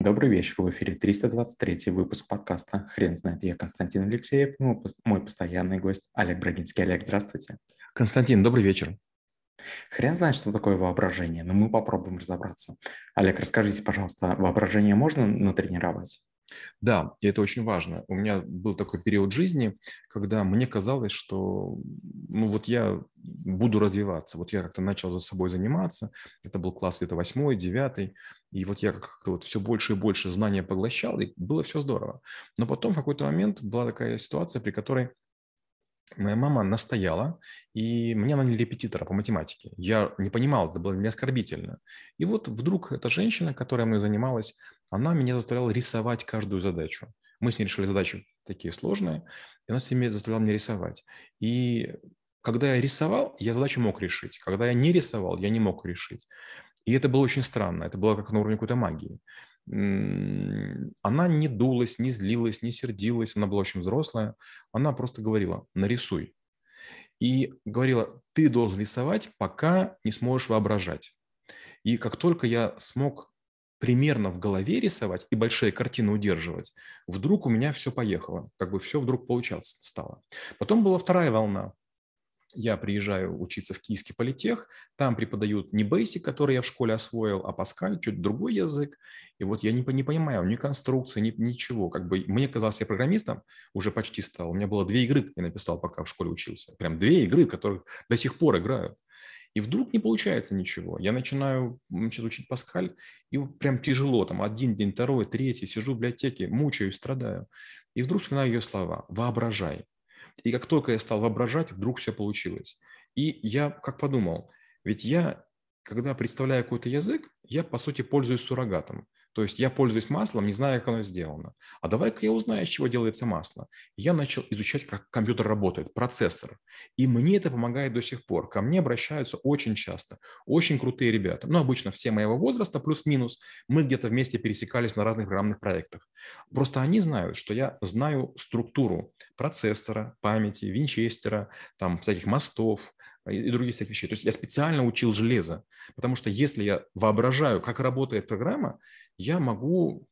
Добрый вечер, в эфире 323 выпуск подкаста «Хрен знает». Я Константин Алексеев, мой постоянный гость Олег Брагинский. Олег, здравствуйте. Константин, добрый вечер. Хрен знает, что такое воображение, но мы попробуем разобраться. Олег, расскажите, пожалуйста, воображение можно натренировать? Да, и это очень важно. У меня был такой период жизни, когда мне казалось, что ну вот я буду развиваться. Вот я как-то начал за собой заниматься. Это был класс где-то восьмой, девятый. И вот я как-то вот все больше и больше знания поглощал, и было все здорово. Но потом в какой-то момент была такая ситуация, при которой моя мама настояла, и мне наняли репетитора по математике. Я не понимал, это было для меня оскорбительно. И вот вдруг эта женщина, которая мной занималась, она меня заставляла рисовать каждую задачу. Мы с ней решили задачи такие сложные, и она все время заставляла меня рисовать. И когда я рисовал, я задачу мог решить. Когда я не рисовал, я не мог решить. И это было очень странно. Это было как на уровне какой-то магии она не дулась, не злилась, не сердилась, она была очень взрослая. Она просто говорила, нарисуй. И говорила, ты должен рисовать, пока не сможешь воображать. И как только я смог примерно в голове рисовать и большие картины удерживать, вдруг у меня все поехало, как бы все вдруг получаться стало. Потом была вторая волна я приезжаю учиться в Киевский политех, там преподают не Basic, который я в школе освоил, а Паскаль, чуть другой язык. И вот я не, не понимаю ни конструкции, ни, ничего. Как бы мне казалось, я программистом уже почти стал. У меня было две игры, я написал, пока в школе учился. Прям две игры, в которых до сих пор играю. И вдруг не получается ничего. Я начинаю значит, учить Паскаль, и прям тяжело. Там один день, второй, третий, сижу в библиотеке, мучаюсь, страдаю. И вдруг вспоминаю ее слова. Воображай. И как только я стал воображать, вдруг все получилось. И я как подумал, ведь я, когда представляю какой-то язык, я, по сути, пользуюсь суррогатом. То есть я пользуюсь маслом, не зная, как оно сделано. А давай-ка я узнаю, из чего делается масло. я начал изучать, как компьютер работает, процессор. И мне это помогает до сих пор. Ко мне обращаются очень часто. Очень крутые ребята. Ну, обычно все моего возраста, плюс-минус. Мы где-то вместе пересекались на разных программных проектах. Просто они знают, что я знаю структуру процессора, памяти, винчестера, там, всяких мостов, и других всяких вещей. То есть я специально учил железо, потому что если я воображаю, как работает программа, я могу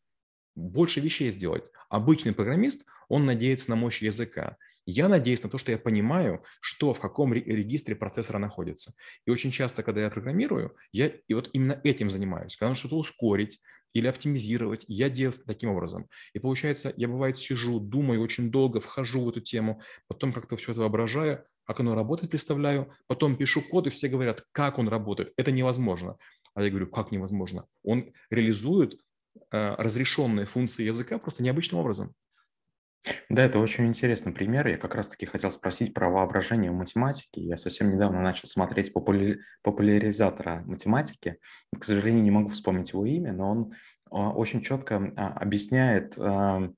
больше вещей сделать. Обычный программист, он надеется на мощь языка. Я надеюсь на то, что я понимаю, что в каком регистре процессора находится. И очень часто, когда я программирую, я и вот именно этим занимаюсь. Когда нужно что-то ускорить или оптимизировать, я делаю таким образом. И получается, я бывает сижу, думаю очень долго, вхожу в эту тему, потом как-то все это воображаю, как оно работает, представляю, потом пишу код, и все говорят, как он работает. Это невозможно. А я говорю, как невозможно? Он реализует э, разрешенные функции языка просто необычным образом. Да, это очень интересный пример. Я как раз-таки хотел спросить про воображение в математике. Я совсем недавно начал смотреть популя... популяризатора математики. К сожалению, не могу вспомнить его имя, но он а, очень четко а, объясняет а,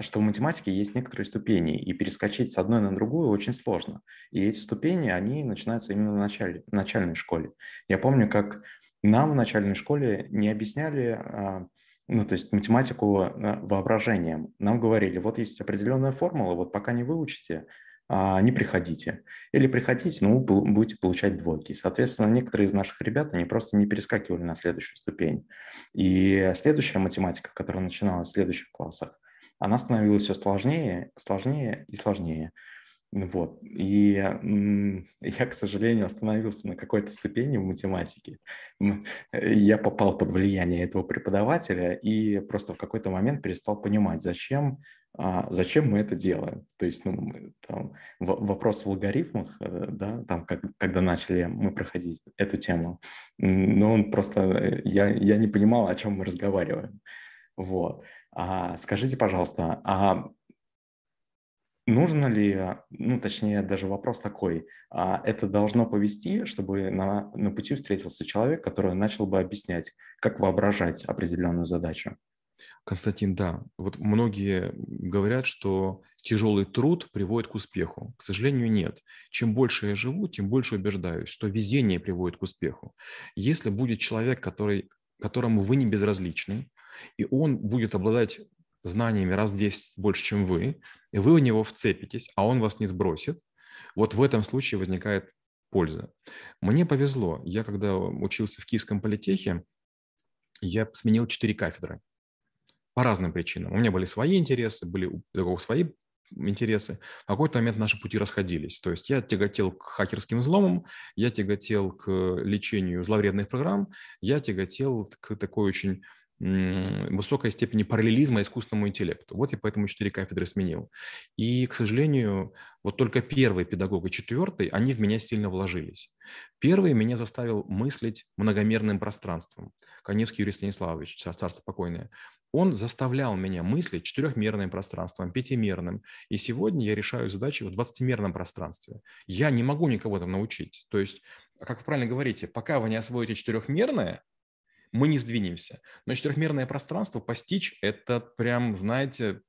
что в математике есть некоторые ступени, и перескочить с одной на другую очень сложно. И эти ступени, они начинаются именно в, начале, в начальной школе. Я помню, как нам в начальной школе не объясняли, а, ну, то есть математику а, воображением. Нам говорили, вот есть определенная формула, вот пока не выучите, не приходите. Или приходите, ну, будете получать двойки. Соответственно, некоторые из наших ребят, они просто не перескакивали на следующую ступень. И следующая математика, которая начиналась в следующих классах, она становилась все сложнее, сложнее и сложнее. Вот. И я, к сожалению, остановился на какой-то ступени в математике. Я попал под влияние этого преподавателя и просто в какой-то момент перестал понимать, зачем, а, зачем мы это делаем. То есть ну, там, вопрос в алгоритмах, э, да, там, как, когда начали мы проходить эту тему, но он просто, э, я, я не понимал, о чем мы разговариваем. Вот. А, скажите, пожалуйста, а нужно ли, ну, точнее, даже вопрос такой, а это должно повести, чтобы на, на пути встретился человек, который начал бы объяснять, как воображать определенную задачу? Константин, да. Вот многие говорят, что тяжелый труд приводит к успеху. К сожалению, нет. Чем больше я живу, тем больше убеждаюсь, что везение приводит к успеху. Если будет человек, который, которому вы не безразличны, и он будет обладать знаниями раз в 10 больше, чем вы, и вы у него вцепитесь, а он вас не сбросит, вот в этом случае возникает польза. Мне повезло. Я когда учился в Киевском политехе, я сменил четыре кафедры. по разным причинам. У меня были свои интересы, были у педагогов свои интересы. В какой-то момент наши пути расходились. То есть я тяготел к хакерским взломам, я тяготел к лечению зловредных программ, я тяготел к такой очень высокой степени параллелизма искусственному интеллекту. Вот я поэтому четыре кафедры сменил. И, к сожалению, вот только первый педагог и четвертый, они в меня сильно вложились. Первый меня заставил мыслить многомерным пространством. Коневский Юрий Станиславович, царство покойное. Он заставлял меня мыслить четырехмерным пространством, пятимерным. И сегодня я решаю задачи в двадцатимерном пространстве. Я не могу никого там научить. То есть, как вы правильно говорите, пока вы не освоите четырехмерное, мы не сдвинемся. Но четырехмерное пространство постичь – это прям, знаете,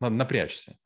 надо напрячься.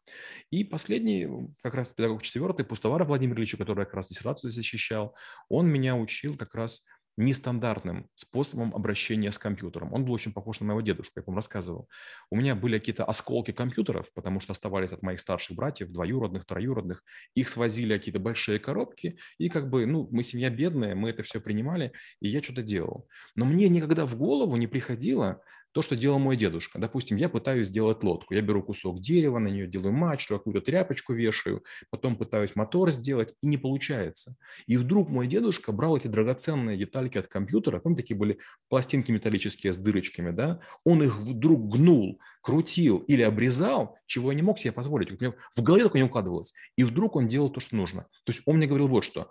И последний, как раз педагог четвертый, Пустовара Владимир Ильич, который как раз диссертацию защищал, он меня учил как раз нестандартным способом обращения с компьютером. Он был очень похож на моего дедушку, я вам рассказывал. У меня были какие-то осколки компьютеров, потому что оставались от моих старших братьев, двоюродных, троюродных. Их свозили какие-то большие коробки, и как бы, ну, мы семья бедная, мы это все принимали, и я что-то делал. Но мне никогда в голову не приходило то, что делал мой дедушка. Допустим, я пытаюсь сделать лодку. Я беру кусок дерева, на нее делаю мачту, какую-то тряпочку вешаю, потом пытаюсь мотор сделать, и не получается. И вдруг мой дедушка брал эти драгоценные детальки от компьютера, помните, такие были пластинки металлические с дырочками, да? Он их вдруг гнул, крутил или обрезал, чего я не мог себе позволить. В голове только не укладывалось. И вдруг он делал то, что нужно. То есть он мне говорил вот что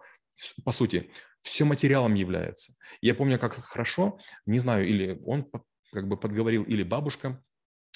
по сути, все материалом является. Я помню, как хорошо, не знаю, или он как бы подговорил или бабушка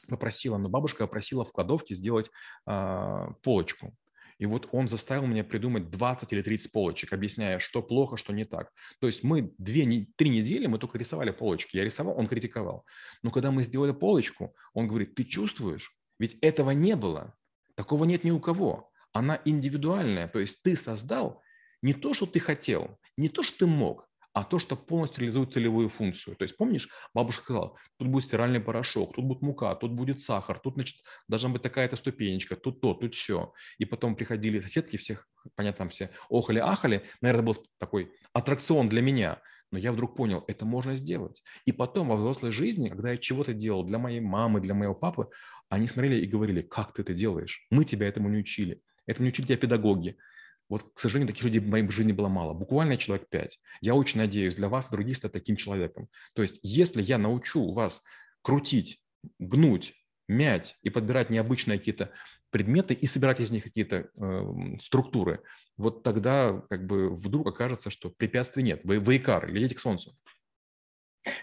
попросила, но бабушка попросила в кладовке сделать э, полочку. И вот он заставил меня придумать 20 или 30 полочек, объясняя, что плохо, что не так. То есть мы две, три недели, мы только рисовали полочки. Я рисовал, он критиковал. Но когда мы сделали полочку, он говорит, ты чувствуешь? Ведь этого не было. Такого нет ни у кого. Она индивидуальная. То есть ты создал не то, что ты хотел, не то, что ты мог, а то, что полностью реализует целевую функцию. То есть, помнишь, бабушка сказала, тут будет стиральный порошок, тут будет мука, тут будет сахар, тут, значит, должна быть такая-то ступенечка, тут то, тут все. И потом приходили соседки, всех, понятно, там все охали-ахали. Наверное, был такой аттракцион для меня. Но я вдруг понял, это можно сделать. И потом во взрослой жизни, когда я чего-то делал для моей мамы, для моего папы, они смотрели и говорили, как ты это делаешь? Мы тебя этому не учили. Этому не учили тебя педагоги. Вот, к сожалению, таких людей в моей жизни было мало. Буквально человек пять. Я очень надеюсь для вас, других, стать таким человеком. То есть, если я научу вас крутить, гнуть, мять и подбирать необычные какие-то предметы и собирать из них какие-то э, структуры, вот тогда как бы вдруг окажется, что препятствий нет. Вы, икар, летите к солнцу.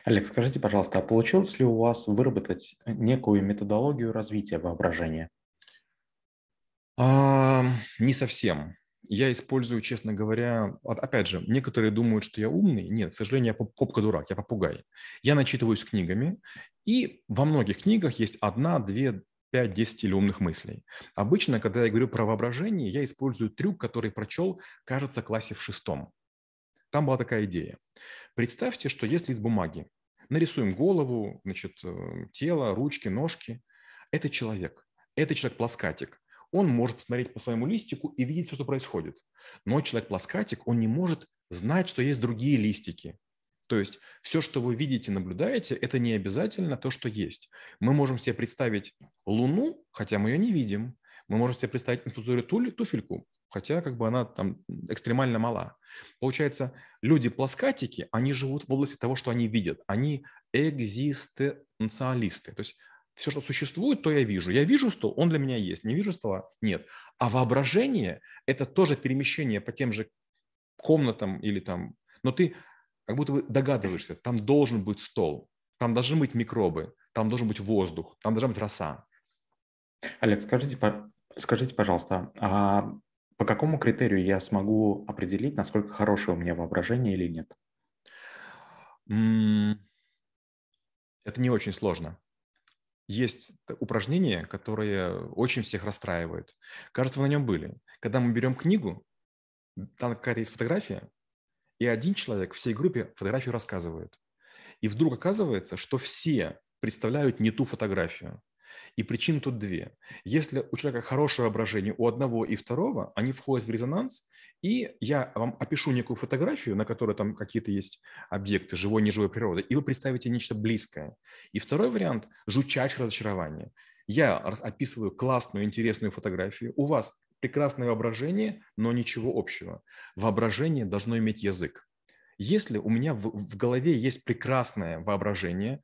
Олег, скажите, пожалуйста, а получилось ли у вас выработать некую методологию развития воображения? А, не совсем я использую, честно говоря, опять же, некоторые думают, что я умный. Нет, к сожалению, я попка-дурак, я попугай. Я начитываюсь книгами, и во многих книгах есть одна, две, пять, десять или умных мыслей. Обычно, когда я говорю про воображение, я использую трюк, который прочел, кажется, классе в шестом. Там была такая идея. Представьте, что если из бумаги нарисуем голову, значит, э, тело, ручки, ножки, это человек. Это человек-плоскатик он может посмотреть по своему листику и видеть все, что происходит. Но человек-плоскатик, он не может знать, что есть другие листики. То есть все, что вы видите, наблюдаете, это не обязательно то, что есть. Мы можем себе представить Луну, хотя мы ее не видим. Мы можем себе представить инфузорию туфельку, хотя как бы она там экстремально мала. Получается, люди-плоскатики, они живут в области того, что они видят. Они экзистенциалисты. То есть все, что существует, то я вижу. Я вижу стол, он для меня есть. Не вижу стола? Нет. А воображение – это тоже перемещение по тем же комнатам или там… Но ты как будто бы догадываешься, там должен быть стол, там должны быть микробы, там должен быть воздух, там должна быть роса. Олег, скажите, скажите, пожалуйста, а по какому критерию я смогу определить, насколько хорошее у меня воображение или нет? Это не очень сложно есть упражнение, которое очень всех расстраивает. Кажется, вы на нем были. Когда мы берем книгу, там какая-то есть фотография, и один человек всей группе фотографию рассказывает. И вдруг оказывается, что все представляют не ту фотографию. И причин тут две. Если у человека хорошее воображение у одного и второго, они входят в резонанс, И я вам опишу некую фотографию, на которой там какие-то есть объекты живой, неживой природы, и вы представите нечто близкое. И второй вариант – жучачь разочарование. Я описываю классную, интересную фотографию. У вас прекрасное воображение, но ничего общего. Воображение должно иметь язык. Если у меня в, в голове есть прекрасное воображение,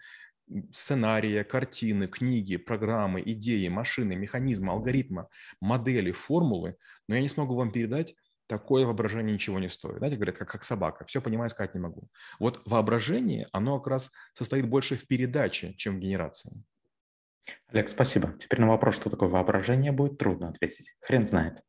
сценария, картины, книги, программы, идеи, машины, механизмы, алгоритмы, модели, формулы, но я не смогу вам передать такое воображение ничего не стоит. Знаете, говорят, как, как собака, все понимаю, сказать не могу. Вот воображение, оно как раз состоит больше в передаче, чем в генерации. Олег, спасибо. Теперь на вопрос, что такое воображение, будет трудно ответить. Хрен знает.